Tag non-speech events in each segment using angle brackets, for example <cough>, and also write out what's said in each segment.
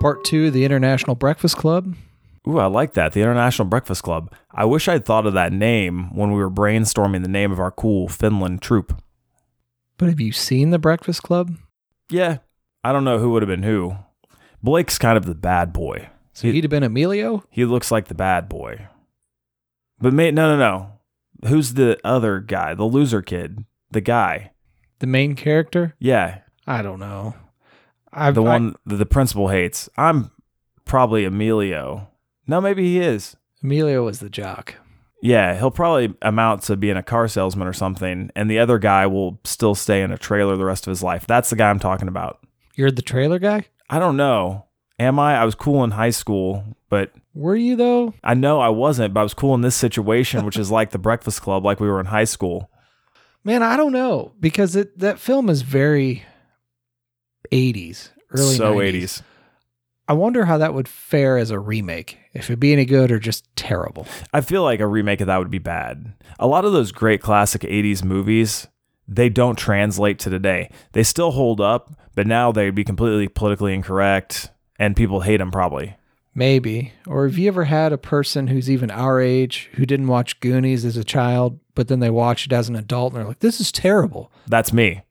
Part two of the International Breakfast Club. Ooh, I like that. The International Breakfast Club. I wish I'd thought of that name when we were brainstorming the name of our cool Finland troop. But have you seen the Breakfast Club? Yeah, I don't know who would have been who. Blake's kind of the bad boy. So he'd have been Emilio? He looks like the bad boy. But mate, no, no, no. Who's the other guy? The loser kid. The guy. The main character? Yeah, I don't know. I've, the one that the principal hates. I'm probably Emilio. No, maybe he is. Emilio was the jock. Yeah, he'll probably amount to being a car salesman or something, and the other guy will still stay in a trailer the rest of his life. That's the guy I'm talking about. You're the trailer guy? I don't know. Am I? I was cool in high school, but Were you though? I know I wasn't, but I was cool in this situation, which is like the Breakfast Club, like we were in high school. Man, I don't know because it that film is very 80s, early so 90s. 80s. I wonder how that would fare as a remake. If it'd be any good or just terrible. I feel like a remake of that would be bad. A lot of those great classic 80s movies, they don't translate to today. They still hold up, but now they'd be completely politically incorrect and people hate them probably. Maybe. Or have you ever had a person who's even our age who didn't watch Goonies as a child, but then they watch it as an adult and they're like, this is terrible. That's me.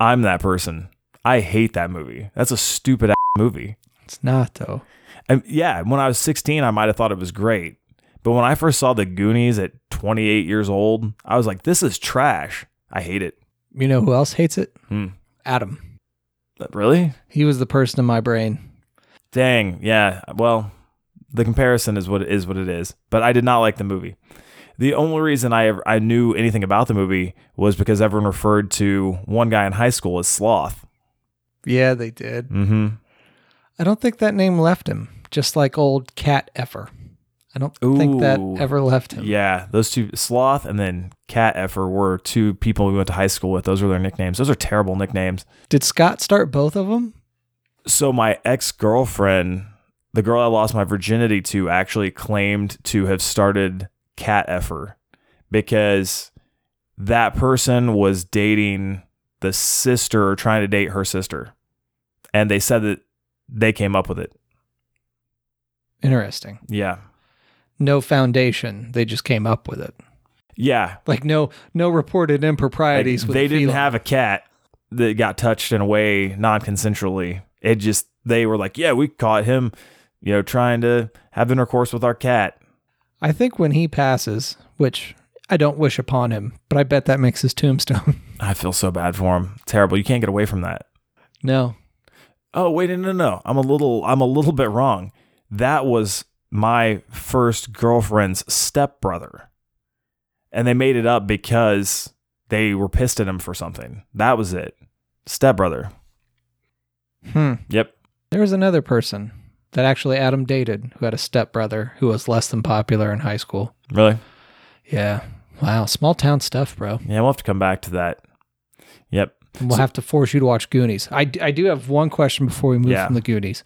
I'm that person. I hate that movie. That's a stupid ass movie. It's not though. And yeah, when I was 16, I might have thought it was great. But when I first saw the Goonies at 28 years old, I was like, this is trash. I hate it. You know who else hates it? Hmm. Adam. But really? He was the person in my brain. Dang. Yeah. Well, the comparison is what it is what it is. But I did not like the movie. The only reason I ever, I knew anything about the movie was because everyone referred to one guy in high school as Sloth. Yeah, they did. Mm-hmm. I don't think that name left him, just like old Cat Effer. I don't think that ever left him. Yeah, those two, Sloth and then Cat Effer, were two people we went to high school with. Those were their nicknames. Those are terrible nicknames. Did Scott start both of them? So my ex girlfriend, the girl I lost my virginity to, actually claimed to have started Cat Effer because that person was dating the sister or trying to date her sister, and they said that they came up with it. Interesting. Yeah, No foundation. They just came up with it. yeah. Like no no reported Like, improprieties with they the didn't feline. have a cat that got touched in a way non-consensually. It just they were like, yeah, we caught him, you know, trying to have intercourse with our cat. I think when he passes, which I don't wish upon him, but I bet that makes his tombstone. <laughs> I feel so bad for him. Terrible. You can't get away from that. no. Oh wait, no, no, no. I'm a little, I'm a little bit wrong. That was my first girlfriend's stepbrother, and they made it up because they were pissed at him for something. That was it. Stepbrother. Hmm. Yep. There was another person that actually Adam dated who had a stepbrother who was less than popular in high school. Really? Yeah. Wow. Small town stuff, bro. Yeah, we'll have to come back to that. Yep. We'll have to force you to watch Goonies. I, I do have one question before we move Yeah. from the Goonies.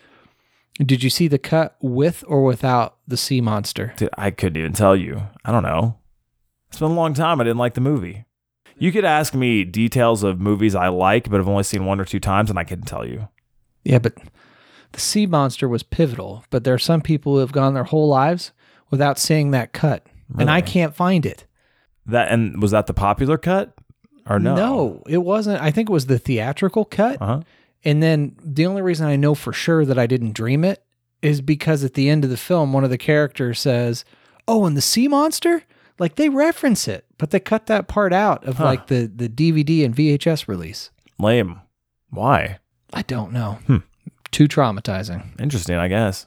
Did you see the cut with or without the sea monster? Dude, I couldn't even tell you. I don't know. It's been a long time. I didn't like the movie. You could ask me details of movies I like, but I've only seen one or two times, and I couldn't tell you. Yeah, but the sea monster was pivotal. But there are some people who have gone their whole lives without seeing that cut, and I can't find it. That and was that the popular cut or no? No, it wasn't. I think it was the theatrical cut. Uh huh. And then the only reason I know for sure that I didn't dream it is because at the end of the film, one of the characters says, "Oh, and the sea monster." Like they reference it, but they cut that part out of Huh. like the the DVD and VHS release. Lame. Why? I don't know. Hmm. Too traumatizing. Interesting, I guess.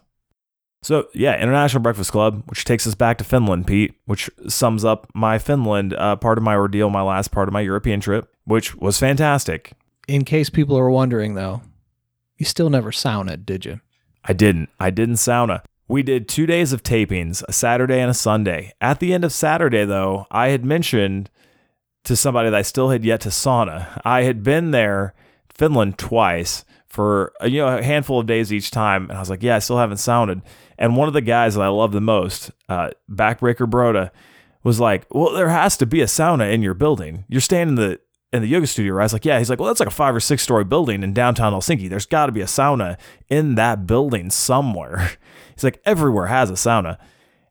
So yeah, International Breakfast Club, which takes us back to Finland, Pete, which sums up my Finland uh, part of my ordeal, my last part of my European trip, which was fantastic. In case people are wondering, though, you still never sauna'd, did you? I didn't. I didn't sauna. We did two days of tapings, a Saturday and a Sunday. At the end of Saturday, though, I had mentioned to somebody that I still had yet to sauna. I had been there, Finland, twice for you know a handful of days each time, and I was like, yeah, I still haven't sounded. And one of the guys that I love the most, uh, Backbreaker Broda, was like, well, there has to be a sauna in your building. You're staying in the in the yoga studio, right? I was like, yeah. He's like, well, that's like a five or six story building in downtown Helsinki. There's got to be a sauna in that building somewhere. <laughs> He's like, everywhere has a sauna.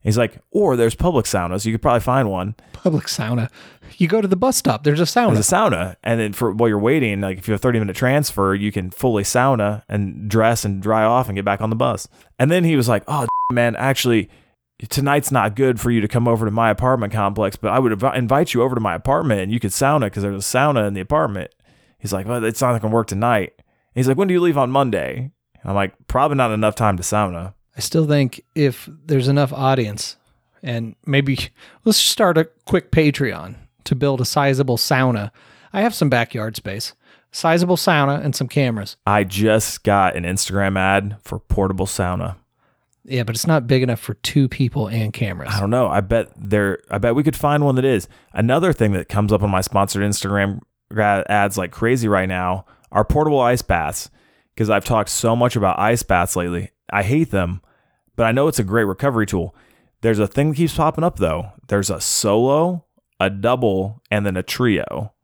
He's like, or there's public saunas. You could probably find one. Public sauna. You go to the bus stop. There's a sauna. There's a sauna, and then for while you're waiting, like if you have a 30 minute transfer, you can fully sauna and dress and dry off and get back on the bus. And then he was like, oh <laughs> man, actually. Tonight's not good for you to come over to my apartment complex, but I would inv- invite you over to my apartment and you could sauna because there's a sauna in the apartment. He's like, well, it's not to work tonight. He's like, when do you leave on Monday? I'm like, probably not enough time to sauna. I still think if there's enough audience, and maybe let's start a quick Patreon to build a sizable sauna. I have some backyard space, sizable sauna, and some cameras. I just got an Instagram ad for portable sauna. Yeah, but it's not big enough for two people and cameras. I don't know. I bet there. I bet we could find one that is. Another thing that comes up on my sponsored Instagram ads like crazy right now are portable ice baths. Because I've talked so much about ice baths lately. I hate them, but I know it's a great recovery tool. There's a thing that keeps popping up though. There's a solo, a double, and then a trio.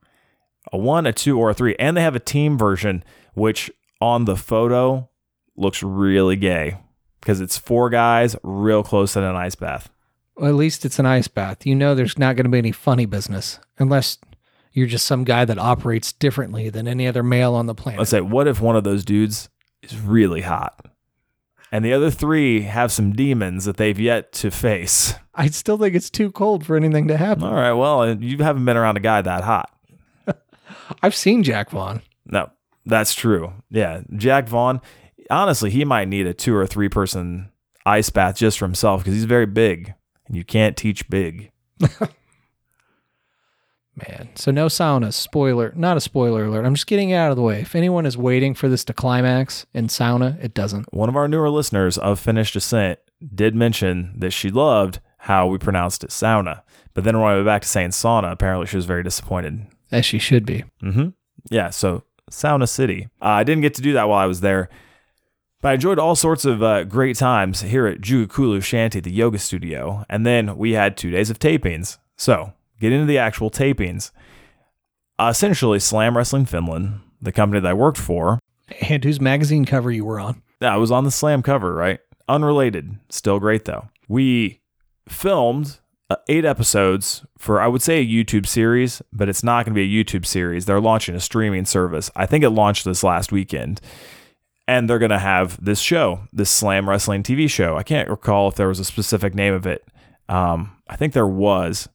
A one, a two, or a three. And they have a team version, which on the photo looks really gay because it's four guys real close in an ice bath. Well, at least it's an ice bath. You know there's not going to be any funny business unless you're just some guy that operates differently than any other male on the planet. Let's say, what if one of those dudes is really hot? And the other three have some demons that they've yet to face. I still think it's too cold for anything to happen. All right, well, uh, you haven't been around a guy that hot. <laughs> I've seen Jack Vaughn. No, that's true. Yeah, Jack Vaughn, honestly, he might need a two or three person ice bath just for himself because he's very big and you can't teach big. <laughs> Man, so no saunas. Spoiler, not a spoiler alert. I'm just getting it out of the way. If anyone is waiting for this to climax in sauna, it doesn't. One of our newer listeners of Finnish Descent did mention that she loved how we pronounced it sauna. But then when I went back to saying sauna, apparently she was very disappointed. As she should be. Mm-hmm. Yeah, so Sauna City. Uh, I didn't get to do that while I was there. But I enjoyed all sorts of uh, great times here at Jugakulu Shanty, the yoga studio. And then we had two days of tapings. So get into the actual tapings. Uh, essentially, Slam Wrestling Finland, the company that I worked for. And whose magazine cover you were on? I was on the Slam cover, right? Unrelated. Still great, though. We filmed uh, eight episodes for, I would say, a YouTube series, but it's not going to be a YouTube series. They're launching a streaming service. I think it launched this last weekend. And they're going to have this show, this Slam Wrestling TV show. I can't recall if there was a specific name of it. Um, I think there was.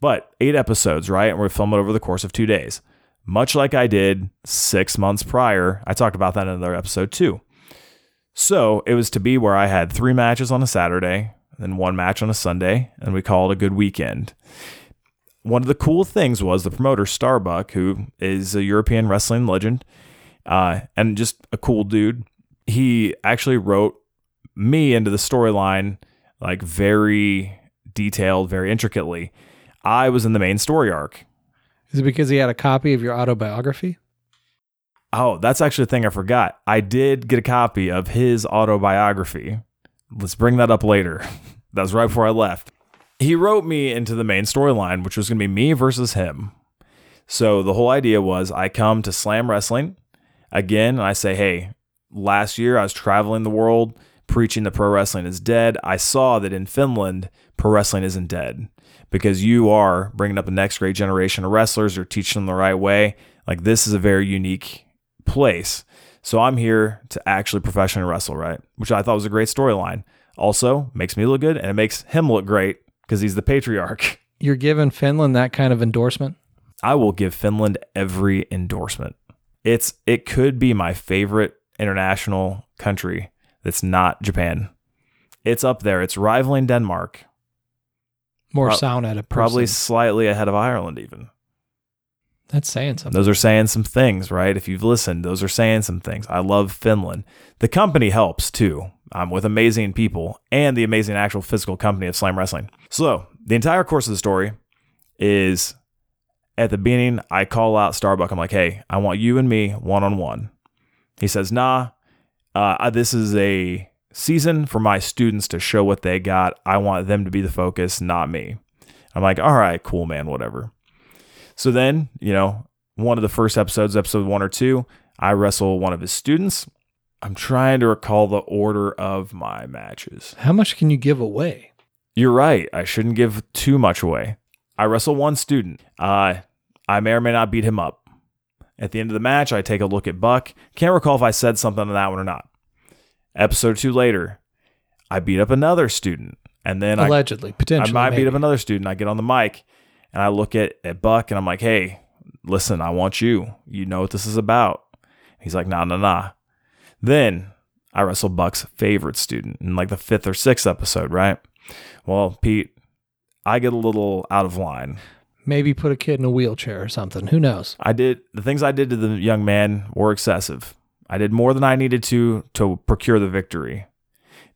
But eight episodes, right? And we're filming it over the course of two days. Much like I did six months prior. I talked about that in another episode too. So it was to be where I had three matches on a Saturday, then one match on a Sunday, and we called it a good weekend. One of the cool things was the promoter Starbuck, who is a European wrestling legend uh, and just a cool dude. He actually wrote me into the storyline like very detailed, very intricately. I was in the main story arc. Is it because he had a copy of your autobiography? Oh, that's actually a thing I forgot. I did get a copy of his autobiography. Let's bring that up later. <laughs> that was right before I left. He wrote me into the main storyline, which was going to be me versus him. So the whole idea was I come to Slam Wrestling again and I say, hey, last year I was traveling the world preaching that pro wrestling is dead. I saw that in Finland, pro wrestling isn't dead because you are bringing up the next great generation of wrestlers or teaching them the right way. Like this is a very unique place. So I'm here to actually professionally wrestle, right? Which I thought was a great storyline. Also makes me look good and it makes him look great because he's the patriarch. <laughs> You're giving Finland that kind of endorsement? I will give Finland every endorsement. It's it could be my favorite international country that's not Japan. It's up there. It's rivaling Denmark. More Pro- sound at a person. Probably slightly ahead of Ireland even. That's saying something. Those are saying some things, right? If you've listened, those are saying some things. I love Finland. The company helps too. I'm with amazing people and the amazing actual physical company of Slam Wrestling. So, the entire course of the story is at the beginning, I call out Starbuck. I'm like, hey, I want you and me one on one. He says, nah, uh, this is a season for my students to show what they got. I want them to be the focus, not me. I'm like, all right, cool, man, whatever. So then, you know, one of the first episodes, episode one or two, I wrestle one of his students. I'm trying to recall the order of my matches. How much can you give away? You're right. I shouldn't give too much away. I wrestle one student. Uh, I may or may not beat him up. At the end of the match, I take a look at Buck. Can't recall if I said something on that one or not. Episode two later, I beat up another student. And then Allegedly, I, I potentially. might beat up another student. I get on the mic and I look at, at Buck and I'm like, hey, listen, I want you. You know what this is about. He's like, nah, nah, nah. Then I wrestle Buck's favorite student in like the fifth or sixth episode, right? Well, Pete, I get a little out of line. Maybe put a kid in a wheelchair or something. Who knows? I did the things I did to the young man were excessive. I did more than I needed to to procure the victory,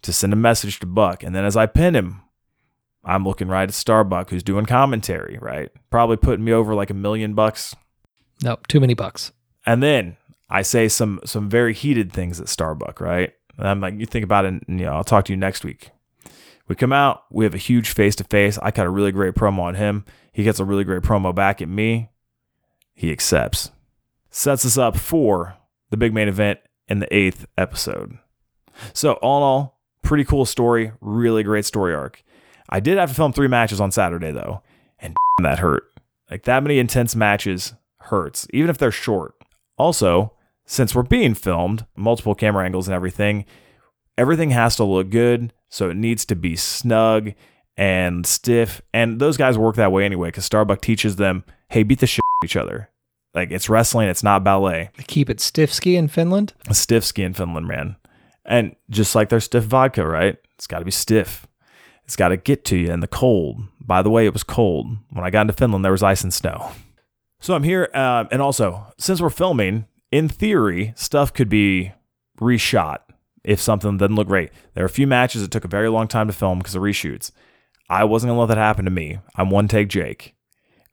to send a message to Buck. And then as I pin him, I'm looking right at Starbuck, who's doing commentary, right? Probably putting me over like a million bucks. Nope, too many bucks. And then I say some some very heated things at Starbuck, right? And I'm like, you think about it, and you know, I'll talk to you next week. We come out, we have a huge face to face. I cut a really great promo on him. He gets a really great promo back at me. He accepts. Sets us up for the big main event in the eighth episode. So, all in all, pretty cool story, really great story arc. I did have to film three matches on Saturday, though, and <laughs> that hurt. Like, that many intense matches hurts, even if they're short. Also, since we're being filmed, multiple camera angles and everything, everything has to look good. So it needs to be snug and stiff. And those guys work that way anyway because Starbuck teaches them, hey, beat the shit each other. Like it's wrestling, it's not ballet. They keep it stiff ski in Finland. Stiff ski in Finland, man. And just like their stiff vodka, right? It's got to be stiff. It's got to get to you in the cold. By the way, it was cold. When I got into Finland, there was ice and snow. So I'm here. Uh, and also, since we're filming, in theory, stuff could be reshot if something doesn't look great. There are a few matches that took a very long time to film because of reshoots. I wasn't going to let that happen to me. I'm one take Jake.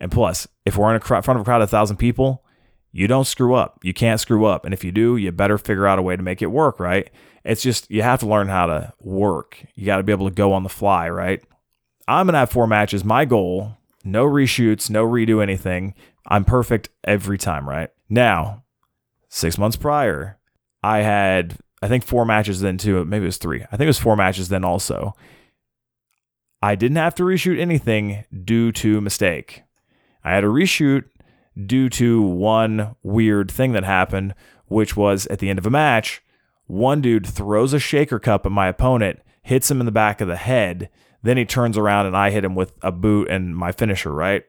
And plus, if we're in a cr- front of a crowd of a thousand people, you don't screw up. You can't screw up. And if you do, you better figure out a way to make it work, right? It's just, you have to learn how to work. You got to be able to go on the fly, right? I'm going to have four matches. My goal no reshoots, no redo anything. I'm perfect every time, right? Now, six months prior, I had, I think, four matches then too. Maybe it was three. I think it was four matches then also. I didn't have to reshoot anything due to mistake. I had to reshoot due to one weird thing that happened, which was at the end of a match, one dude throws a shaker cup at my opponent, hits him in the back of the head. Then he turns around and I hit him with a boot and my finisher, right?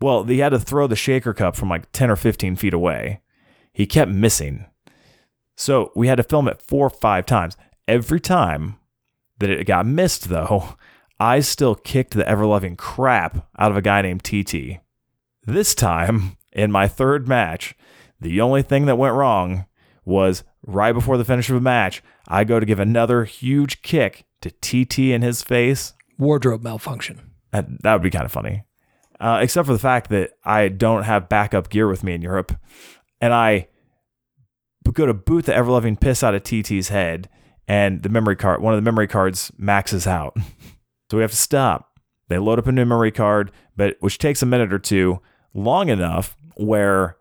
Well, he had to throw the shaker cup from like 10 or 15 feet away. He kept missing. So we had to film it four or five times. Every time that it got missed, though, I still kicked the ever loving crap out of a guy named TT. This time, in my third match, the only thing that went wrong was right before the finish of a match, I go to give another huge kick to TT in his face. Wardrobe malfunction. That, that would be kind of funny. Uh, except for the fact that I don't have backup gear with me in Europe. And I go to boot the ever loving piss out of TT's head, and the memory card, one of the memory cards maxes out. <laughs> so we have to stop. They load up a new memory card, but which takes a minute or two, long enough where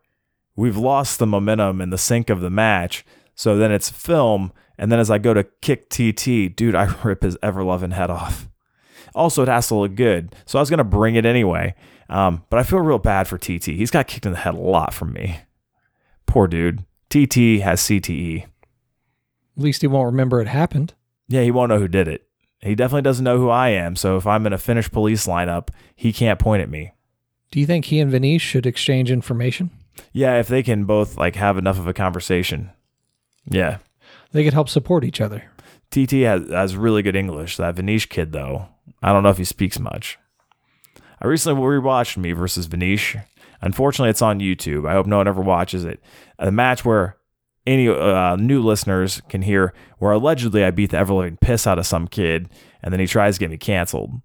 we've lost the momentum and the sync of the match. So then it's film, and then as I go to kick TT, dude, I <laughs> rip his ever loving head off. Also, it has to look good. So I was going to bring it anyway. Um, but I feel real bad for TT. He's got kicked in the head a lot from me. Poor dude. TT has CTE. At least he won't remember it happened. Yeah, he won't know who did it. He definitely doesn't know who I am. So if I'm in a Finnish police lineup, he can't point at me. Do you think he and Vanish should exchange information? Yeah, if they can both like have enough of a conversation. Yeah. They could help support each other. TT has, has really good English. That Vanish kid, though, I don't know if he speaks much. I recently rewatched Me versus Vanish. Unfortunately, it's on YouTube. I hope no one ever watches it. A match where any uh, new listeners can hear where allegedly I beat the ever living piss out of some kid and then he tries to get me canceled.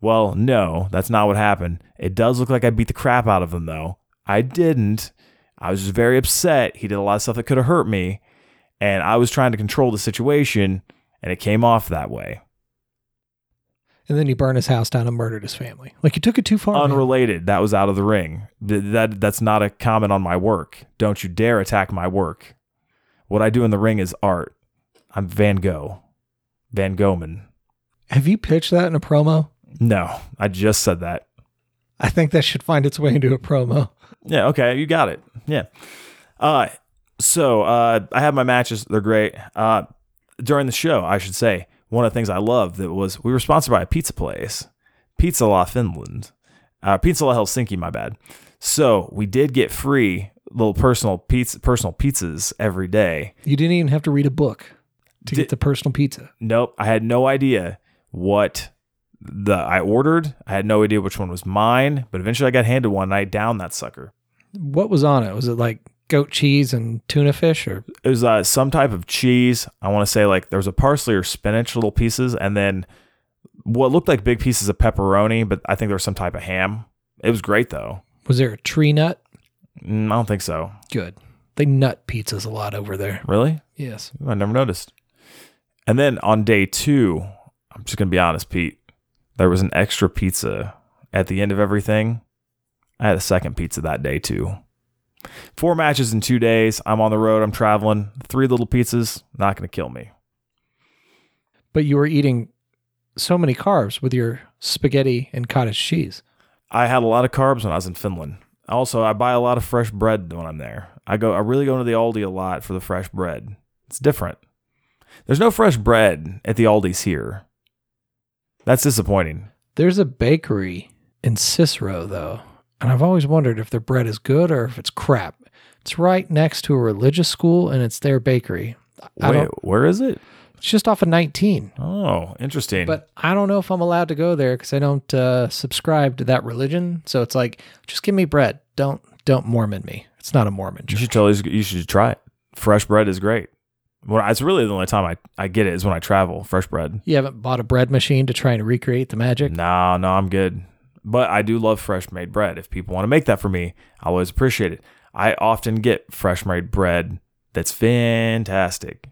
Well, no, that's not what happened. It does look like I beat the crap out of him, though. I didn't. I was just very upset. He did a lot of stuff that could have hurt me, and I was trying to control the situation, and it came off that way. And then he burned his house down and murdered his family. Like you took it too far. man. Unrelated. That was out of the ring. Th- that that's not a comment on my work. Don't you dare attack my work. What I do in the ring is art. I'm Van Gogh. Van Goghman. Have you pitched that in a promo? No, I just said that. I think that should find its way into a promo. Yeah, okay, you got it. Yeah. Uh so uh I have my matches, they're great. Uh during the show, I should say, one of the things I loved that was we were sponsored by a pizza place. Pizza La Finland. Uh Pizza La Helsinki, my bad. So we did get free little personal pizza personal pizzas every day. You didn't even have to read a book to Did- get the personal pizza. Nope, I had no idea what the I ordered. I had no idea which one was mine, but eventually I got handed one and I downed that sucker. What was on it? Was it like goat cheese and tuna fish or it was uh, some type of cheese. I want to say like there was a parsley or spinach little pieces, and then what looked like big pieces of pepperoni, but I think there was some type of ham. It was great though. was there a tree nut? Mm, I don't think so. Good. They nut pizzas a lot over there. Really? Yes. I never noticed. And then on day two, I'm just gonna be honest, Pete. There was an extra pizza at the end of everything. I had a second pizza that day too. Four matches in two days. I'm on the road. I'm traveling. Three little pizzas. Not gonna kill me. But you were eating so many carbs with your spaghetti and cottage cheese. I had a lot of carbs when I was in Finland. Also, I buy a lot of fresh bread when I'm there. I go I really go to the Aldi a lot for the fresh bread. It's different. There's no fresh bread at the Aldi's here. That's disappointing. There's a bakery in Cicero, though, and I've always wondered if their bread is good or if it's crap. It's right next to a religious school, and it's their bakery. I Wait, don't, where is it? it's just off of 19. Oh, interesting. But I don't know if I'm allowed to go there because I don't uh, subscribe to that religion. So it's like, just give me bread. Don't don't Mormon me. It's not a Mormon you church. should totally you should try it. Fresh bread is great. I, it's really the only time I, I get it is when I travel. Fresh bread. You haven't bought a bread machine to try and recreate the magic. No, no, I'm good. But I do love fresh made bread. If people want to make that for me, I always appreciate it. I often get fresh made bread that's fantastic.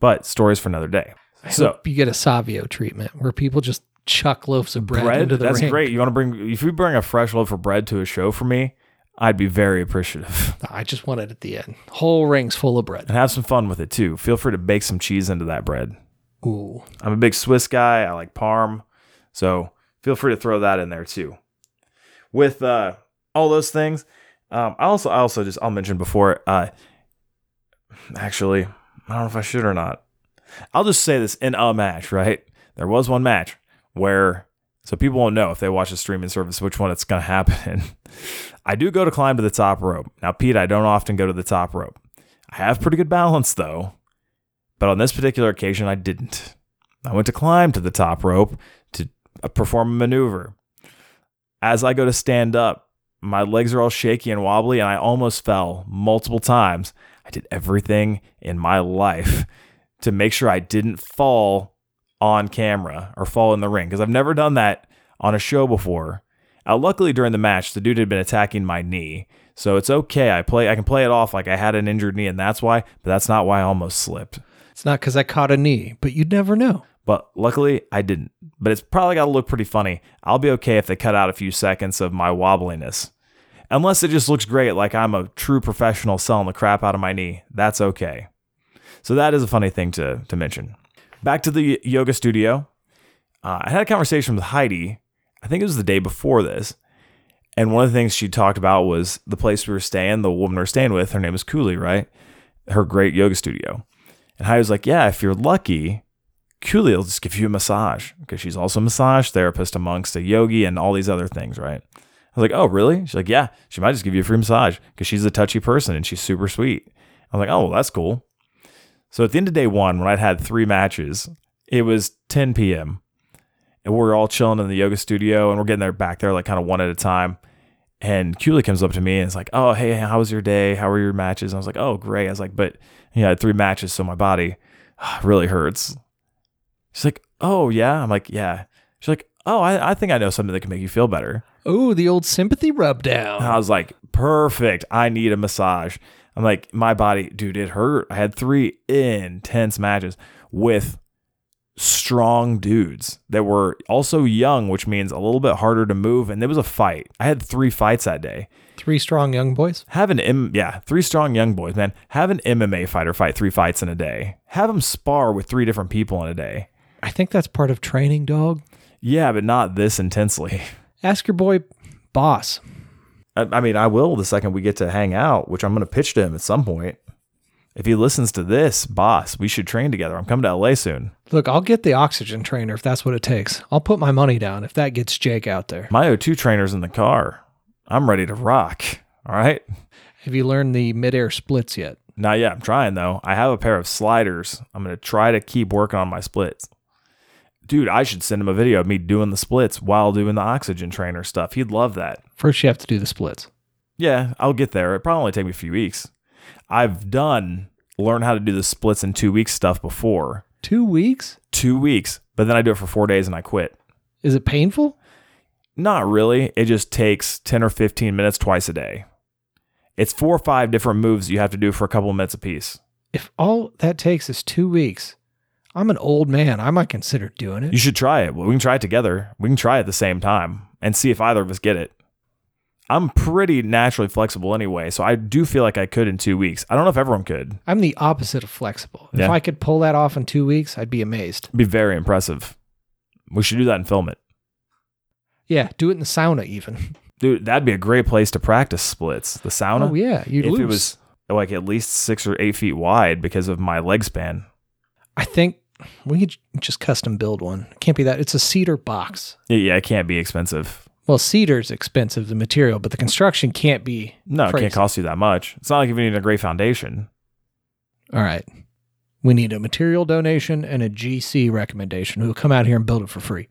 But stories for another day. I So you get a Savio treatment where people just chuck loaves of bread, bread, into the that's ring. great. You want to bring if you bring a fresh loaf of bread to a show for me, I'd be very appreciative. <laughs> I just want it at the end. Whole rings full of bread. and have some fun with it too. Feel free to bake some cheese into that bread. Ooh. I'm a big Swiss guy. I like Parm. So feel free to throw that in there too. With uh, all those things, um, I also I also just I'll mention before. Uh, actually, I don't know if I should or not. I'll just say this in a match. Right, there was one match where so people won't know if they watch the streaming service which one it's going <laughs> to happen in. I do go to climb to the top rope. Now, Pete, I don't often go to the top rope. I have pretty good balance though. But on this particular occasion, I didn't. I went to climb to the top rope perform a maneuver. As I go to stand up, my legs are all shaky and wobbly, and I almost fell multiple times. I did everything in my life to make sure I didn't fall on camera or fall in the ring because I've never done that on a show before. Uh, luckily, during the match, the dude had been attacking my knee, so it's okay. I play, I can play it off like I had an injured knee, and that's why. But that's not why I almost slipped. It's not because I caught a knee, but you'd never know. But luckily, I didn't. But it's probably got to look pretty funny. I'll be okay if they cut out a few seconds of my wobbliness. Unless it just looks great, like I'm a true professional selling the crap out of my knee. That's okay. So that is a funny thing to, to mention. Back to the yoga studio. Uh, I had a conversation with Heidi. I think it was the day before this. And one of the things she talked about was the place we were staying, the woman we were staying with. Her name is Cooley, right? Her great yoga studio. And Heidi was like, Yeah, if you're lucky, Cooley will just give you a massage because she's also a massage therapist amongst a yogi and all these other things, right? I was like, oh, really? She's like, yeah, she might just give you a free massage because she's a touchy person and she's super sweet. I was like, oh, well, that's cool. So at the end of day one, when I'd had three matches, it was 10 p.m. and we're all chilling in the yoga studio and we're getting there back there like kind of one at a time. And Cooley comes up to me and is like, oh, hey, how was your day? How were your matches? And I was like, oh, great. I was like, but yeah, I had three matches, so my body <sighs> really hurts. She's like, oh, yeah. I'm like, yeah. She's like, oh, I, I think I know something that can make you feel better. Oh, the old sympathy rub down. And I was like, perfect. I need a massage. I'm like, my body, dude, it hurt. I had three intense matches with strong dudes that were also young, which means a little bit harder to move. And there was a fight. I had three fights that day. Three strong young boys. Have an M, yeah, three strong young boys, man. Have an MMA fighter fight three fights in a day. Have them spar with three different people in a day. I think that's part of training, dog. Yeah, but not this intensely. Ask your boy, boss. I, I mean, I will the second we get to hang out, which I'm going to pitch to him at some point. If he listens to this, boss, we should train together. I'm coming to LA soon. Look, I'll get the oxygen trainer if that's what it takes. I'll put my money down if that gets Jake out there. My O2 trainer's in the car. I'm ready to rock. All right. Have you learned the midair splits yet? Not yet. I'm trying though. I have a pair of sliders. I'm going to try to keep working on my splits. Dude, I should send him a video of me doing the splits while doing the oxygen trainer stuff. He'd love that. First, you have to do the splits. Yeah, I'll get there. It probably only take me a few weeks. I've done learn how to do the splits in two weeks stuff before. Two weeks? Two weeks, but then I do it for four days and I quit. Is it painful? Not really. It just takes 10 or 15 minutes twice a day. It's four or five different moves you have to do for a couple of minutes apiece. If all that takes is two weeks, I'm an old man. I might consider doing it. You should try it. Well, we can try it together. We can try it at the same time and see if either of us get it. I'm pretty naturally flexible anyway, so I do feel like I could in two weeks. I don't know if everyone could. I'm the opposite of flexible. If I could pull that off in two weeks, I'd be amazed. It'd be very impressive. We should do that and film it. Yeah, do it in the sauna even. Dude, that'd be a great place to practice splits. The sauna. Oh yeah, you if lose. it was like at least six or eight feet wide because of my leg span. I think we could just custom build one. Can't be that. It's a cedar box. Yeah, it can't be expensive. Well, cedar's expensive, the material, but the construction can't be. No, it can't cost you that much. It's not like you need a great foundation. All right. We need a material donation and a GC recommendation who will come out here and build it for free.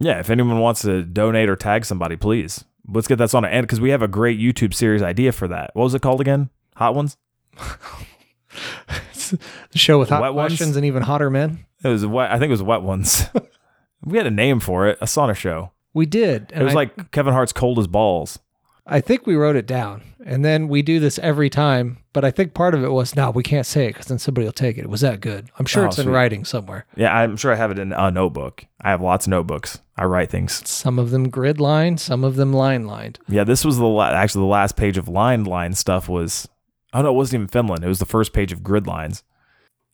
Yeah, if anyone wants to donate or tag somebody, please. Let's get that on the end because we have a great YouTube series idea for that. What was it called again? Hot ones? <laughs> the show with hot Wet ones? questions and even hotter men. It was wet. I think it was wet ones. <laughs> we had a name for it, a sauna show. We did. It was I, like Kevin Hart's cold as balls. I think we wrote it down. And then we do this every time. But I think part of it was, no, we can't say it because then somebody will take it. It was that good. I'm sure Oh, it's in writing somewhere. Yeah, I'm sure I have it in a notebook. I have lots of notebooks. I write things. Some of them grid lined, some of them line lined. Yeah, this was the la- actually the last page of line line stuff was. Oh no, it wasn't even Finland. It was the first page of grid lines.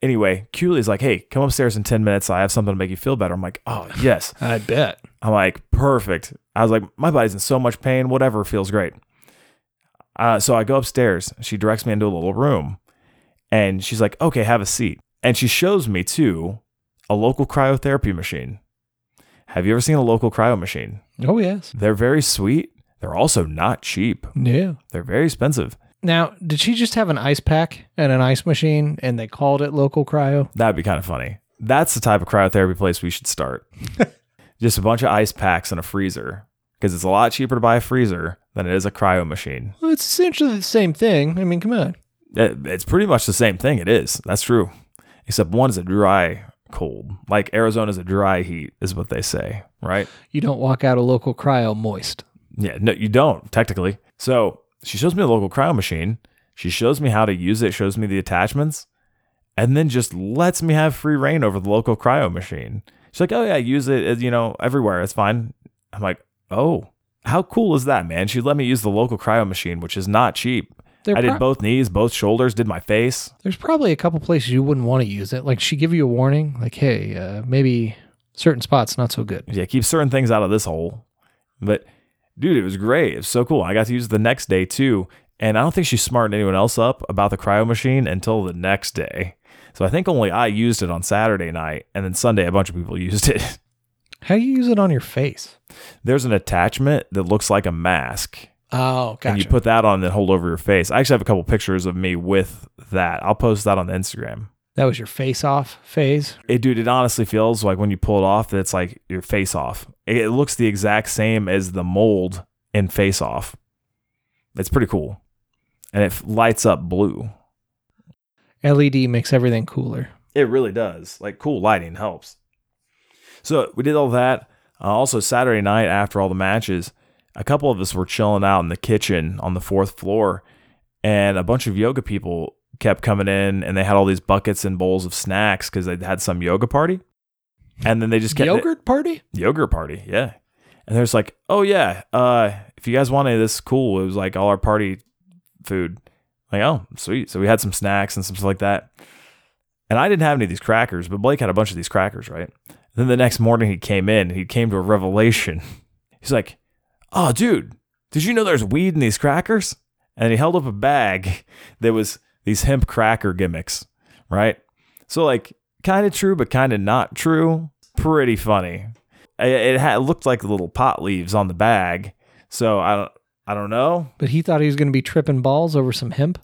Anyway, Cooley's like, "Hey, come upstairs in ten minutes. I have something to make you feel better." I'm like, "Oh yes." <laughs> I bet. I'm like, "Perfect." I was like, "My body's in so much pain. Whatever feels great." Uh, so I go upstairs. She directs me into a little room, and she's like, "Okay, have a seat." And she shows me too a local cryotherapy machine. Have you ever seen a local cryo machine? Oh, yes. They're very sweet. They're also not cheap. Yeah. They're very expensive. Now, did she just have an ice pack and an ice machine and they called it local cryo? That'd be kind of funny. That's the type of cryotherapy place we should start. <laughs> Just a bunch of ice packs and a freezer. Because it's a lot cheaper to buy a freezer than it is a cryo machine. Well, it's essentially the same thing. I mean, come on. It- it's pretty much the same thing. It is. That's true. Except one is a dry cold. Like Arizona's a dry heat, is what they say, right? You don't walk out of local cryo moist. Yeah, no, you don't technically. So she shows me the local cryo machine. She shows me how to use it, shows me the attachments, and then just lets me have free reign over the local cryo machine. She's like, "Oh yeah, use it, you know, everywhere. It's fine." I'm like, "Oh, how cool is that, man?" She let me use the local cryo machine, which is not cheap. There I did pro- both knees, both shoulders, did my face. There's probably a couple places you wouldn't want to use it. Like she give you a warning, like, hey, uh, maybe certain spots not so good. Yeah, keep certain things out of this hole. But dude, it was great. It was so cool. I got to use it the next day too. And I don't think she smartened anyone else up about the cryo machine until the next day. So I think only I used it on Saturday night, and then Sunday a bunch of people <laughs> used it. How do you use it on your face? There's an attachment that looks like a mask, Oh, gotcha. and you put that on and hold over your face. I actually have a couple pictures of me with that. I'll post that on Instagram. That was your face off phase. It, dude, it honestly feels like when you pull it off, that it's like your face off. It, looks the exact same as the mold in Face Off. It's pretty cool, and it f- lights up blue. LED makes everything cooler. It really does. Like cool lighting helps. So we did all that. Uh, also, Saturday night after all the matches, a couple of us were chilling out in the kitchen on the fourth floor, and a bunch of yoga people kept coming in, and they had all these buckets and bowls of snacks because they had some yoga party. And then they just kept Yogurt party? yogurt party, yeah. And there's like, oh yeah, uh, if you guys want any of this, cool. It was like all our party food. Like, oh, sweet. So we had some snacks and some stuff like that. And I didn't have any of these crackers, but Blake had a bunch of these crackers, right? then the next morning he came in, he came to a revelation. <laughs> He's like, oh, dude, did you know there's weed in these crackers? And he held up a bag that was these hemp cracker gimmicks, right? So like, kind of true, but kind of not true. Pretty funny. It, it had it looked like little pot leaves on the bag. So I don't, I don't know. But he thought he was going to be tripping balls over some hemp.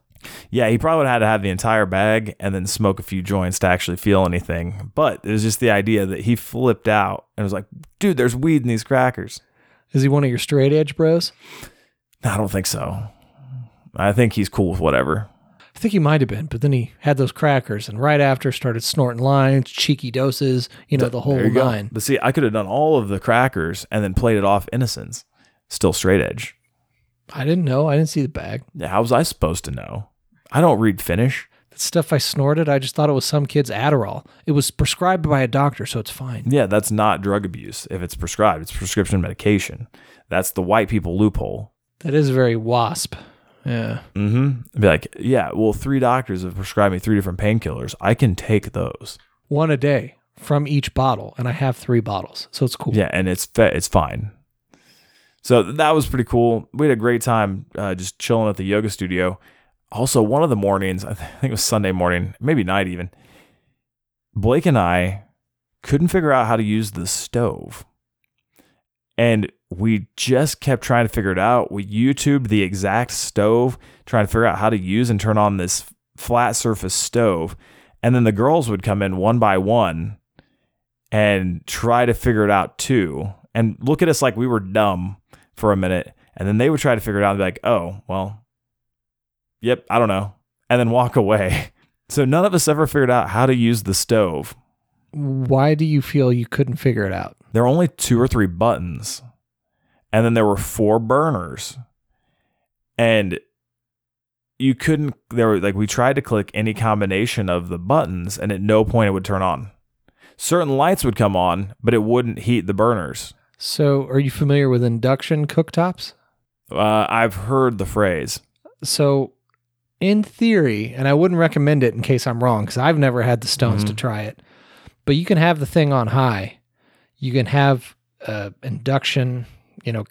Yeah, he probably would have had to have the entire bag and then smoke a few joints to actually feel anything. But it was just the idea that he flipped out and was like, dude, there's weed in these crackers. Is he one of your straight edge bros? I don't think so. I think he's cool with whatever. I think he might have been, but then he had those crackers and right after started snorting lines, cheeky doses, you know, the whole you go. nine. But see, I could have done all of the crackers and then played it off innocence. Still straight edge. I didn't know. I didn't see the bag. How was I supposed to know? I don't read Finnish. The stuff I snorted, I just thought it was some kid's Adderall. It was prescribed by a doctor, so it's fine. Yeah, that's not drug abuse if it's prescribed. It's prescription medication. That's the white people loophole. That is very wasp. Yeah. Mm-hmm. Be like, yeah, well, three doctors have prescribed me three different painkillers. I can take those. One a day from each bottle, and I have three bottles, so it's cool. Yeah, and it's fa- it's fine. So that was pretty cool. We had a great time uh, just chilling at the yoga studio. Also, one of the mornings, <laughs> I think it was Sunday morning, maybe night even, Blake and I couldn't figure out how to use the stove. And we just kept trying to figure it out. We YouTubed the exact stove, trying to figure out how to use and turn on this flat surface stove. And then the girls would come in one by one and try to figure it out too. And look at us like we were dumb for a minute. And then they would try to figure it out and be like, oh, well, yep, I don't know. And then walk away. <laughs> So none of us ever figured out how to use the stove. Why do you feel you couldn't figure it out? There are only two or three buttons. And then there were four burners. And you couldn't there were like we tried to click any combination of the buttons and at no point it would turn on. Certain lights would come on, but it wouldn't heat the burners. So, are you familiar with induction cooktops? Uh, I've heard the phrase. So, in theory, and I wouldn't recommend it in case I'm wrong because I've never had the stones to try it, but you can have the thing on high. You can have uh, induction, you know,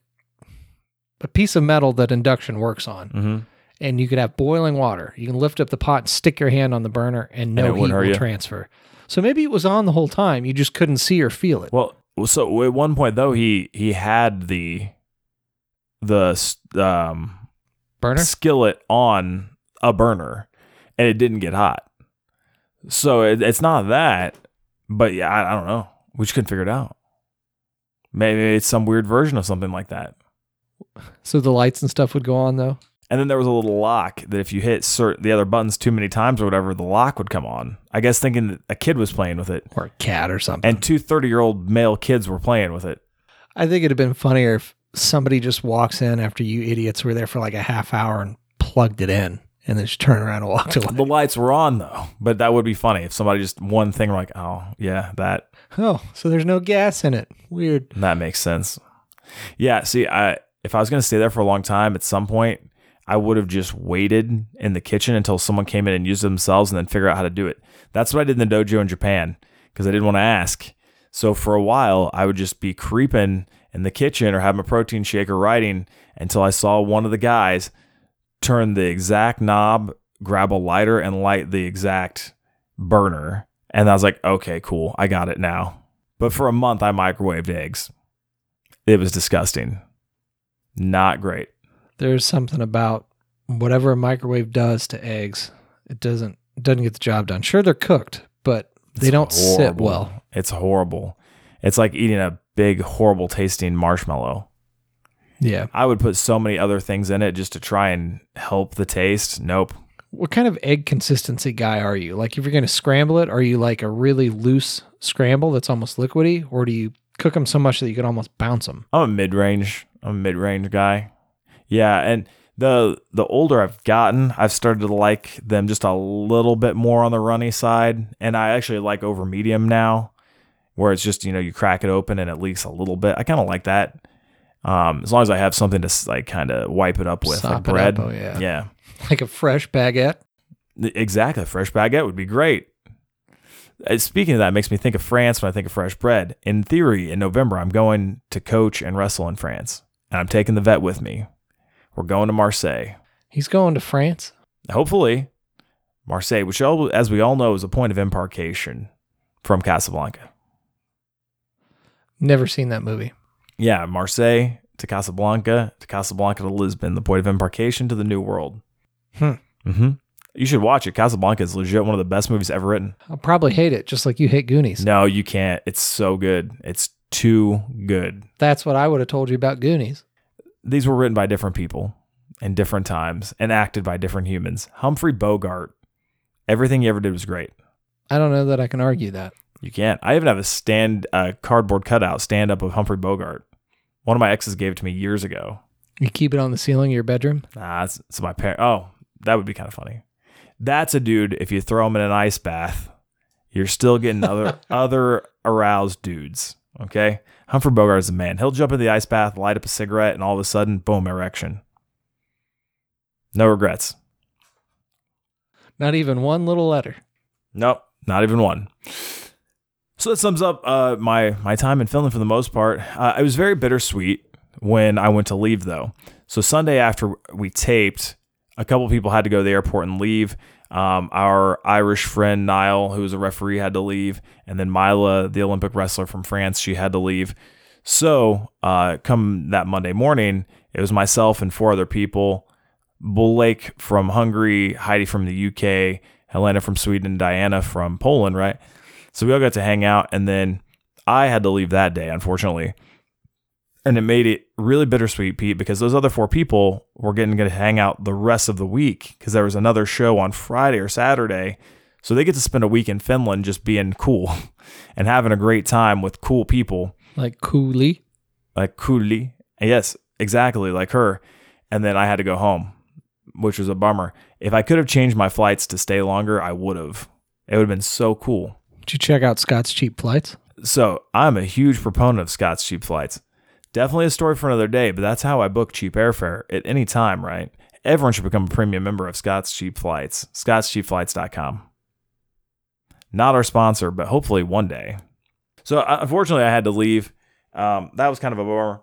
a piece of metal that induction works on, Mm-hmm. and you could have boiling water. You can lift up the pot and stick your hand on the burner, and no wouldn't heat will you. transfer. So maybe it was on the whole time. You just couldn't see or feel it. Well, so at one point though, he he had the the um Burner. skillet on a burner, and it didn't get hot. So it, it's not that, but yeah, I, I don't know. We just couldn't figure it out. Maybe it's some weird version of something like that. So the lights and stuff would go on though. And then there was a little lock that if you hit certain the other buttons too many times or whatever, the lock would come on. I guess thinking that a kid was playing with it. or a cat or something. And two 30 year old male kids were playing with it. I think it'd have been funnier if somebody just walks in after you idiots were there for like a half hour and plugged it in and then just turned around and walked away. The lights were on though, but that would be funny if somebody just one thing were like, oh yeah, that Oh, so there's no gas in it. Weird. that makes sense. Yeah, see, I if I was gonna stay there for a long time, at some point I would have just waited in the kitchen until someone came in and used it themselves and then figure out how to do it. That's what I did in the dojo in Japan because I didn't want to ask. So for a while, I would just be creeping in the kitchen or having a protein shaker writing until I saw one of the guys turn the exact knob, grab a lighter, and light the exact burner. And I was like, okay, cool. I got it now. But for a month, I microwaved eggs. It was disgusting. Not great. There's something about whatever a microwave does to eggs. It doesn't it doesn't get the job done. Sure, they're cooked, but they It's don't sit well. It's horrible. It's like eating a big, horrible tasting marshmallow. Yeah. I would put so many other things in it just to try and help the taste. Nope. What kind of egg consistency guy are you? Like, if you're going to scramble it, are you like a really loose scramble that's almost liquidy, or do you cook them so much that you can almost bounce them? I'm a mid range. I'm a mid range guy. Yeah, and the the older I've gotten, I've started to like them just a little bit more on the runny side, and I actually like over medium now. where it's just you know you crack it open and it leaks a little bit. I kind of like that. Um, as long as I have something to like kind of wipe it up with, Sop like bread. up, oh, yeah. yeah, <laughs> Like a fresh baguette. exactly. A fresh baguette would be great. Uh, Speaking of that, makes me think of France when I think of fresh bread. In theory, in November, I'm going to coach and wrestle in France, and I'm taking the vet with me. We're going to Marseille. He's going to France. Hopefully, Marseille, which, as we all know, is a point of embarkation from Casablanca. Never seen that movie. Yeah, Marseille to Casablanca, to Casablanca to Lisbon, the point of embarkation to the New World. Hmm. Mm-hmm. You should watch it. Casablanca is legit one of the best movies ever written. I'll probably hate it, just like you hate Goonies. No, you can't. It's so good. It's too good. That's what I would have told you about Goonies. These were written by different people in different times and acted by different humans. Humphrey Bogart, everything he ever did was great. I don't know that I can argue that. You can't. I even have a stand, uh, cardboard cutout stand up of Humphrey Bogart. One of my exes gave it to me years ago. You keep it on the ceiling of your bedroom. Nah, it's, it's my parent. Oh, that would be kind of funny. That's a dude. If you throw him in an ice bath, you're still getting other <laughs> other aroused dudes. Okay, Humphrey Bogart is a man. He'll jump in the ice bath, light up a cigarette, and all of a sudden, boom, erection. No regrets. Not even one little letter. Nope, not even one. So that sums up uh, my my time in Finland for the most part. Uh, it was very bittersweet when I went to leave, though. So Sunday after we taped, a couple people had to go to the airport and leave. Um, our Irish friend Niall, who was a referee, had to leave, and then Mila, the Olympic wrestler from France, she had to leave. So uh, come that Monday morning, it was myself and four other people. Blake from Hungary, Heidi from the UK, Helena from Sweden, Diana from Poland, right? So we all got to hang out, and then I had to leave that day, unfortunately. And it made it really bittersweet, Pete, because those other four people were getting to hang out the rest of the week because there was another show on Friday or Saturday. So they get to spend a week in Finland just being cool <laughs> and having a great time with cool people Like Cooley. like Kuli. Yes, exactly like her. And then I had to go home, which was a bummer. If I could have changed my flights to stay longer, I would have. It would have been so cool. Did you check out Scott's Cheap Flights? So I'm a huge proponent of Scott's cheap flights. Definitely a story for another day, but that's how I book cheap airfare at any time, right? Everyone should become a premium member of Scott's Cheap Flights. Scott'sCheapFlights.com. Not our sponsor, but hopefully one day. So uh, unfortunately, I had to leave. Um, that was kind of a bummer.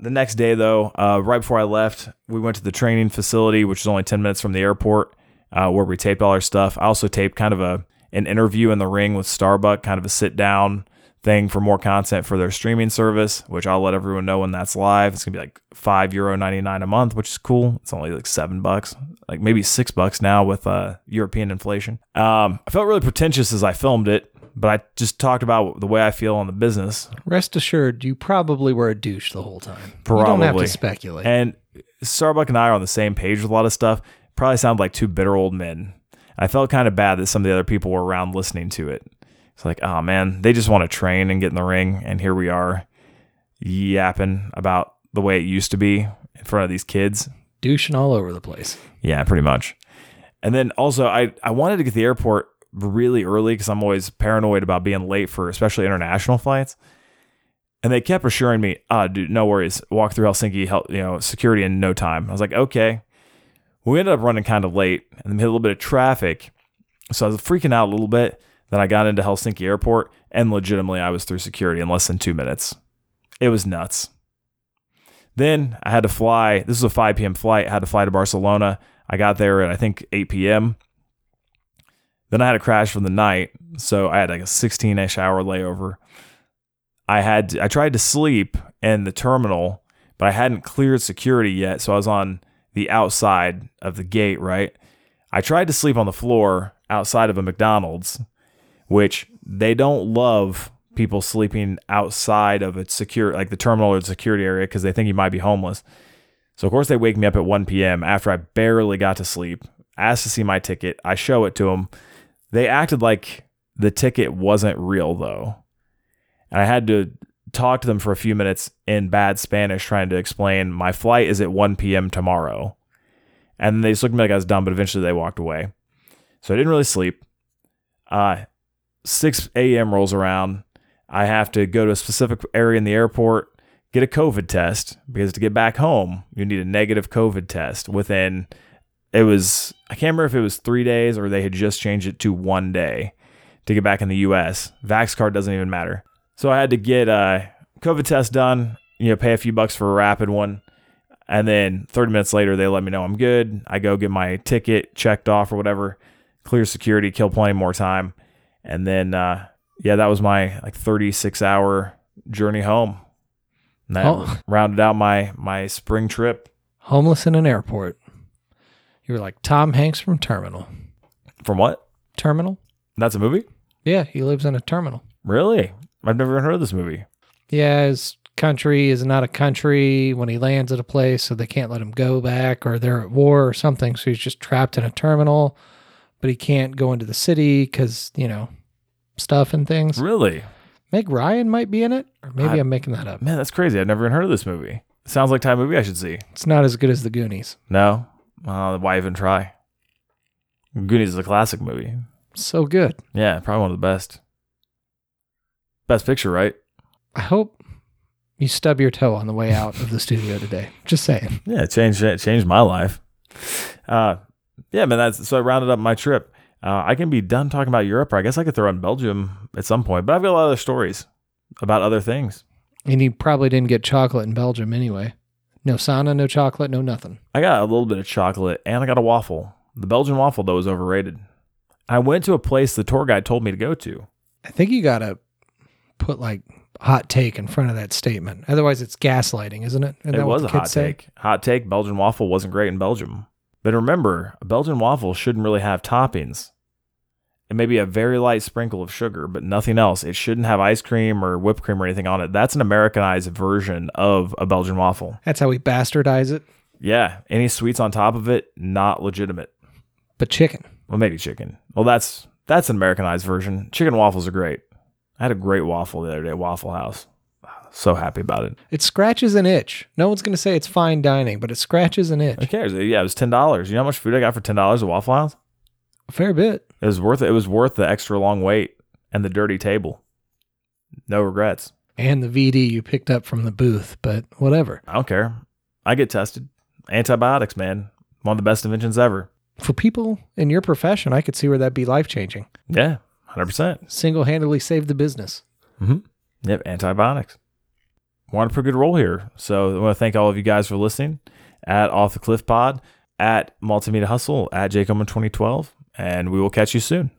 The next day, though, uh, right before I left, we went to the training facility, which is only 10 minutes from the airport, uh, where we taped all our stuff. I also taped kind of a an interview in the ring with Starbuck, kind of a sit down thing for more content for their streaming service, which I'll let everyone know when that's live. It's gonna be like five euro ninety nine a month, which is cool. It's only like seven bucks, like maybe six bucks now with uh, European inflation. Um, I felt really pretentious as I filmed it, but I just talked about the way I feel on the business. Rest assured, you probably were a douche the whole time. Probably. You don't have to speculate. And Starbuck and I are on the same page with a lot of stuff. Probably sound like two bitter old men. I felt kind of bad that some of the other people were around listening to it. It's like, oh man, they just want to train and get in the ring, and here we are yapping about the way it used to be in front of these kids. Douching all over the place. Yeah, pretty much. And then also, I, I wanted to get to the airport really early because I'm always paranoid about being late for especially international flights. And they kept assuring me, ah, dude, no worries. Walk through Helsinki, help, you know, security in no time. I was like, okay. We ended up running kind of late and we hit a little bit of traffic. So I was freaking out a little bit. Then I got into Helsinki airport and legitimately I was through security in less than two minutes. It was nuts. Then I had to fly. This was a 5 p.m. flight. I had to fly to Barcelona. I got there at I think 8 p.m. Then I had a crash from the night, so I had like a 16-ish hour layover. I had to, I tried to sleep in the terminal, but I hadn't cleared security yet, so I was on the outside of the gate. Right, I tried to sleep on the floor outside of a McDonald's, which they don't love people sleeping outside of its secure like the terminal or the security area because they think you might be homeless. So of course they wake me up at 1 p.m. after I barely got to sleep. Asked to see my ticket. I show it to them. They acted like the ticket wasn't real though. And I had to talk to them for a few minutes in bad Spanish trying to explain my flight is at 1 p.m. tomorrow. And they just looked at me like I was dumb, but eventually they walked away. So I didn't really sleep. Uh 6 a.m. rolls around. I have to go to a specific area in the airport, get a COVID test because to get back home, you need a negative COVID test within it was I can't remember if it was 3 days or they had just changed it to 1 day to get back in the US. Vax card doesn't even matter. So I had to get a COVID test done, you know, pay a few bucks for a rapid one. And then 30 minutes later, they let me know I'm good. I go get my ticket checked off or whatever, clear security, kill plenty more time. And then, uh, yeah, that was my like 36 hour journey home. And that Oh. <laughs> rounded out my my spring trip Homeless in an airport. You were like Tom Hanks from Terminal. from what? Terminal? That's a movie? Yeah, he lives in a terminal. Really? I've never even heard of this movie. Yeah, his country is not a country when he lands at a place, so they can't let him go back, or they're at war or something. So he's just trapped in a terminal, but he can't go into the city because, you know, stuff and things. Really? Meg Ryan might be in it, or maybe I- am making that up. Man, that's crazy. I've never even heard of this movie. Sounds like type movie I should see. It's not as good as The Goonies. No? Uh, why even try? Goonies is a classic movie. So good. Yeah, probably one of the best. Best picture, right? I hope you stub your toe on the way out of the studio today. Just saying. Yeah, it changed it changed my life. Uh, yeah, man. That's so I rounded up my trip. Uh, I can be done talking about Europe, or I guess I could throw in Belgium at some point. But I've got a lot of other stories about other things. And you probably didn't get chocolate in Belgium anyway. No sauna, no chocolate, no nothing. I got a little bit of chocolate and I got a waffle. The Belgian waffle though was overrated. I went to a place the tour guide told me to go to. I think you got to put like hot take in front of that statement. Otherwise, it's gaslighting, isn't it? Isn't it that was a hot say? take. Hot take. Belgian waffle wasn't great in Belgium. But remember, a Belgian waffle shouldn't really have toppings. It may be a very light sprinkle of sugar, but nothing else. It shouldn't have ice cream or whipped cream or anything on it. That's an Americanized version of a Belgian waffle. That's how we bastardize it. Yeah, any sweets on top of it, not legitimate. But chicken. Well, maybe chicken. Well, that's that's an Americanized version. Chicken waffles are great. I had a great waffle the other day, at Waffle House. So happy about it. It scratches an itch. No one's going to say it's fine dining, but it scratches an itch. Who cares? Yeah, it was ten dollars. You know how much food I got for ten dollars at Waffle House? A fair bit. It was worth it. It was worth the extra long wait and the dirty table. No regrets. And the VD you picked up from the booth, but whatever. I don't care. I get tested. Antibiotics, man. One of the best inventions ever. For people in your profession, I could see where that'd be life changing. Yeah, hundred percent. Single handedly saved the business. Mm-hmm. Yep, antibiotics. On a pretty good roll here. So I want to thank all of you guys for listening at Off the Cliff Pod, at Multimedia Hustle, at Jacob 2012, and we will catch you soon.